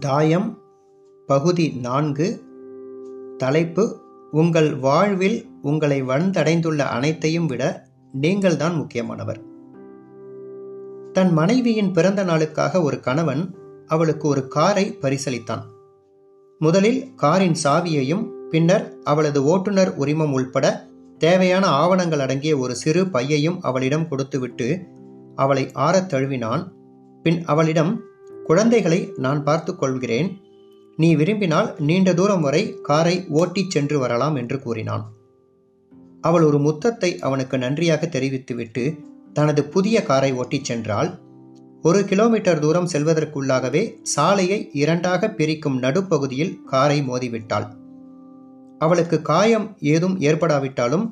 தாயம் பகுதி நான்கு. தலைப்பு உங்கள் வாழ்வில் உங்களை வந்தடைந்துள்ள அனைத்தையும் விட நீங்கள்தான் முக்கியமானவர். தன் மனைவியின் பிறந்த நாளுக்காக ஒரு கணவன் அவளுக்கு ஒரு காரை பரிசளித்தான். முதலில் காரின் சாவியையும் பின்னர் அவளது ஓட்டுநர் உரிமம் உள்பட தேவையான ஆவணங்கள் அடங்கிய ஒரு சிறு பையையும் அவளிடம் கொடுத்துவிட்டு அவளை ஆறத் தழுவினான். பின் அவளிடம் குழந்தைகளை நான் பார்த்து கொள்கிறேன். நீ விரும்பினால் நீண்ட தூரம் வரை காரை ஓட்டிச் சென்று வரலாம் என்று கூறினான். அவள் ஒரு முத்தத்தை அவனுக்கு நன்றியாக தெரிவித்துவிட்டு தனது புதிய காரை ஓட்டிச் சென்றாள். ஒரு கிலோமீட்டர் தூரம் செல்வதற்குள்ளாகவே சாலையை இரண்டாக பிரிக்கும் நடுப்பகுதியில் காரை மோதிவிட்டாள். அவளுக்கு காயம் ஏதும் ஏற்படாவிட்டாலும்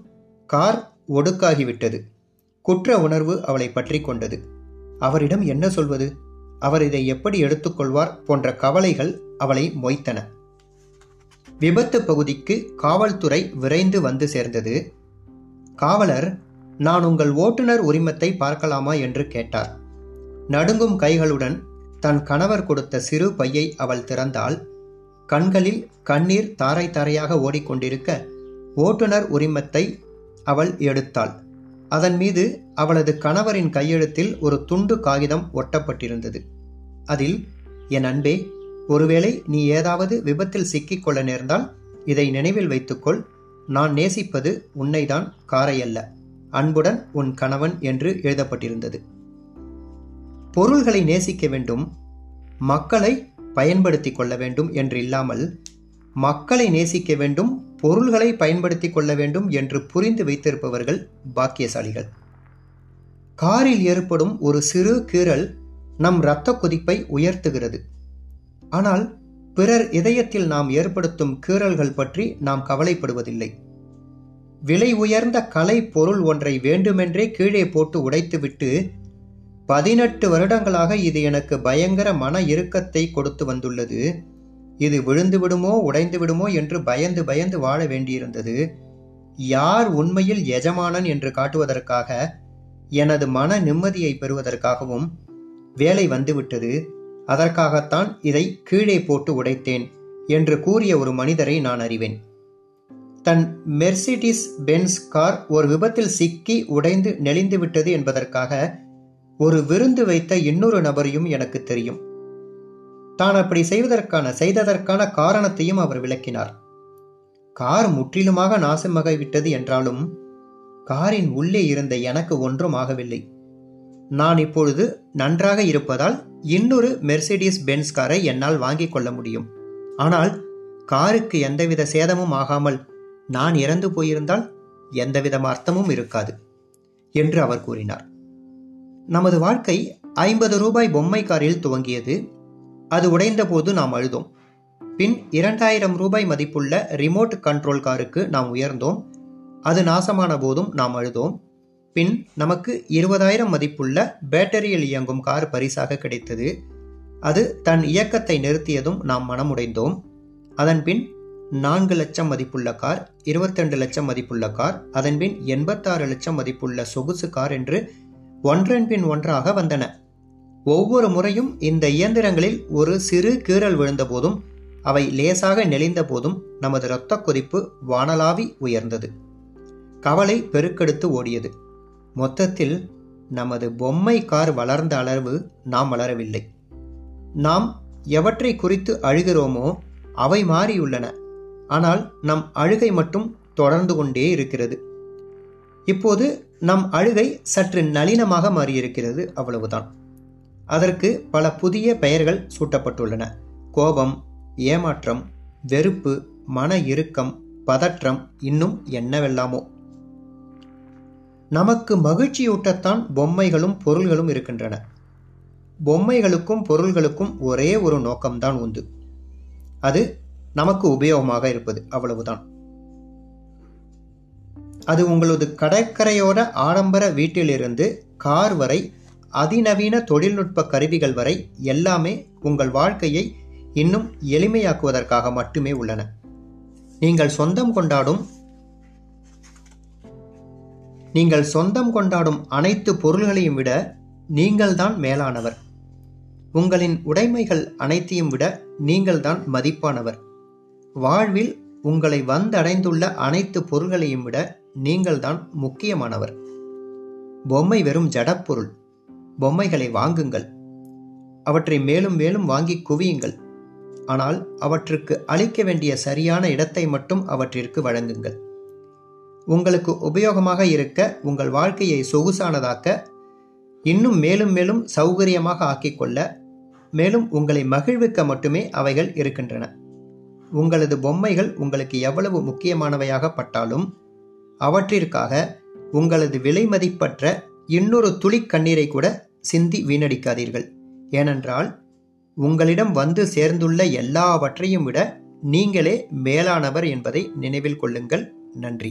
கார் ஒடுக்காகிவிட்டது. குற்ற உணர்வு அவளை பற்றி கொண்டது. அவரிடம் என்ன சொல்வது? அவர் இதை எப்படி எடுத்துக்கொள்வார் போன்ற கவலைகள் அவளை மொய்த்தன. விபத்து பகுதிக்கு காவல்துறை விரைந்து வந்து சேர்ந்தது. காவலர் நான் உங்கள் ஓட்டுநர் உரிமத்தை பார்க்கலாமா? என்று கேட்டார். நடுங்கும் கைகளுடன் தன் கணவர் கொடுத்த சிறு பையை அவள் திறந்தாள். கண்களில் கண்ணீர் தாரை தாரையாக ஓடிக்கொண்டிருக்க ஓட்டுநர் உரிமத்தை அவள் எடுத்தாள். அதன் மீது அவளது கணவரின் கையெழுத்தில் ஒரு துண்டு காகிதம் ஒட்டப்பட்டிருந்தது. அதில் என் அன்பே ஒருவேளை நீ ஏதாவது விபத்தில் சிக்கிக்கொள்ள நேர்ந்தால் இதை நினைவில் வைத்துக்கொள். நான் நேசிப்பது உன்னைதான் காரை அல்ல அன்புடன் உன் கணவன் என்று எழுதப்பட்டிருந்தது. பொருள்களை நேசிக்க வேண்டும் மக்களை பயன்படுத்தி கொள்ள வேண்டும் என்று இல்லாமல் மக்களை நேசிக்க வேண்டும் பொருள்களை பயன்படுத்தி கொள்ள வேண்டும் என்று புரிந்து வைத்திருப்பவர்கள் பாக்கியசாலிகள். காரில் ஏற்படும் ஒரு சிறு கீறல் நம் இரத்த கொதிப்பை உயர்த்துகிறது. ஆனால் பிறர் இதயத்தில் நாம் ஏற்படுத்தும் கீறல்கள் பற்றி நாம் கவலைப்படுவதில்லை. விலை உயர்ந்த கலை பொருள் ஒன்றை வேண்டுமென்றே கீழே போட்டு உடைத்துவிட்டு பதினெட்டு வருடங்களாக இது எனக்கு பயங்கர மன இறுக்கத்தை கொடுத்து வந்துள்ளது. இது விழுந்து விடுமோ உடைந்து விடுமோ என்று பயந்து பயந்து வாழ வேண்டியிருந்தது. யார் உண்மையில் எஜமானன் என்று காட்டுவதற்காக எனது மன நிம்மதியை பெறுவதற்காகவும் வேலை வந்துவிட்டது. அதற்காகத்தான் இதை கீழே போட்டு உடைத்தேன் என்று கூறிய ஒரு மனிதரை நான் அறிவேன். தன் மெர்சிடிஸ் பென்ஸ் கார் ஒரு விபத்தில் சிக்கி உடைந்து நெளிந்து விட்டது என்பதற்காக ஒரு விருந்து வைத்த இன்னொரு நபரையும் எனக்கு தெரியும். தான் அப்படி செய்வதற்கான செய்ததற்கான காரணத்தையும் அவர் விளக்கினார். கார் முற்றிலுமாக நாசமாக விட்டது என்றாலும் காரின் உள்ளே இருந்த எனக்கு ஒன்றும் ஆகவில்லை. நான் இப்பொழுது நன்றாக இருப்பதால் இன்னொரு மெர்சிடிஸ் பென்ஸ் காரை என்னால் வாங்கிக் கொள்ள முடியும். ஆனால் காருக்கு எந்தவித சேதமும் ஆகாமல் நான் இறந்து போயிருந்தால் எந்தவிதம் அர்த்தமும் இருக்காது என்று அவர் கூறினார். நமது வாழ்க்கை ஐம்பது ரூபாய் பொம்மை காரில் துவங்கியது. அது உடைந்தபோது நாம் அழுதோம். பின் இரண்டாயிரம் ரூபாய் மதிப்புள்ள ரிமோட் கண்ட்ரோல் காருக்கு நாம் உயர்ந்தோம். அது நாசமான போதும் நாம் அழுதோம். பின் நமக்கு இருபதாயிரம் மதிப்புள்ள பேட்டரியில் இயங்கும் கார் பரிசாக கிடைத்தது. அது தன் இயக்கத்தை நிறுத்தியதும் நாம் மனமுடைந்தோம். அதன்பின் நான்கு லட்சம் மதிப்புள்ள கார் இருபத்தெண்டு லட்சம் மதிப்புள்ள கார் அதன்பின் எண்பத்தாறு லட்சம் மதிப்புள்ள சொகுசு கார் என்று ஒன்றன் பின் ஒன்றாக வந்தன. ஒவ்வொரு முறையும் இந்த இயந்திரங்களில் ஒரு சிறு கீறல் விழுந்தபோதும் அவை லேசாக நெளிந்த போதும் நமது இரத்த கொதிப்பு வானலாவி உயர்ந்தது. கவலை பெருக்கெடுத்து ஓடியது. மொத்தத்தில் நமது பொம்மை கார் வளர்ந்த அளவு நாம் வளரவில்லை. நாம் எவற்றை குறித்து அழுகிறோமோ அவை மாறியுள்ளன. ஆனால் நம் அழுகை மட்டும் தொடர்ந்து கொண்டே இருக்கிறது. இப்போது நம் அழுகை சற்று நளினமாக மாறியிருக்கிறது அவ்வளவுதான். அதற்கு பல புதிய பெயர்கள் சூட்டப்பட்டுள்ளன. கோபம் ஏமாற்றம் வெறுப்பு மன இறுக்கம் பதற்றம் இன்னும் என்னவெல்லாமோ. நமக்கு மகிழ்ச்சியூட்டத்தான் பொம்மைகளும் பொருள்களும் இருக்கின்றன. பொம்மைகளுக்கும் பொருள்களுக்கும் ஒரே ஒரு நோக்கம்தான் உண்டு. அது நமக்கு உபயோகமாக இருப்பது அவ்வளவுதான். அது உங்களது கடற்கரையோர ஆடம்பர வீட்டிலிருந்து கார் வரை அதிநவீன தொழில்நுட்ப கருவிகள் வரை எல்லாமே உங்கள் வாழ்க்கையை இன்னும் எளிமையாக்குவதற்காக மட்டுமே உள்ளன. நீங்கள் சொந்தம் கொண்டாடும் நீங்கள் சொந்தம் கொண்டாடும் அனைத்து பொருள்களையும் விட நீங்கள்தான் மேலானவர். உங்களின் உடைமைகள் அனைத்தையும் விட நீங்கள்தான் மதிப்பானவர். வாழ்வில் உங்களை வந்தடைந்துள்ள அனைத்து பொருள்களையும் விட நீங்கள்தான் முக்கியமானவர். பொம்மை வெறும் ஜடப்பொருள் பொம்மைகளை வாங்குங்கள். அவற்றை மேலும் மேலும் வாங்கி குவியுங்கள். ஆனால் அவற்றுக்கு அளிக்க வேண்டிய சரியான இடத்தை மட்டும் அவற்றிற்கு வழங்குங்கள். உங்களுக்கு உபயோகமாக இருக்க உங்கள் வாழ்க்கையை சொகுசானதாக்க இன்னும் மேலும் மேலும் சௌகரியமாக ஆக்கிக்கொள்ள மேலும் உங்களை மகிழ்விக்க மட்டுமே அவைகள் இருக்கின்றன. உங்களது பொம்மைகள் உங்களுக்கு எவ்வளவு முக்கியமானவையாக பட்டாலும் அவற்றிற்காக உங்களது விலை மதிப்பற்ற இன்னொரு துளி கண்ணீரை கூட சிந்தி வீணடிக்காதீர்கள். ஏனென்றால் உங்களிடம் வந்து சேர்ந்துள்ள எல்லாவற்றையும் விட நீங்களே மேலானவர் என்பதை நினைவில் கொள்ளுங்கள். நன்றி.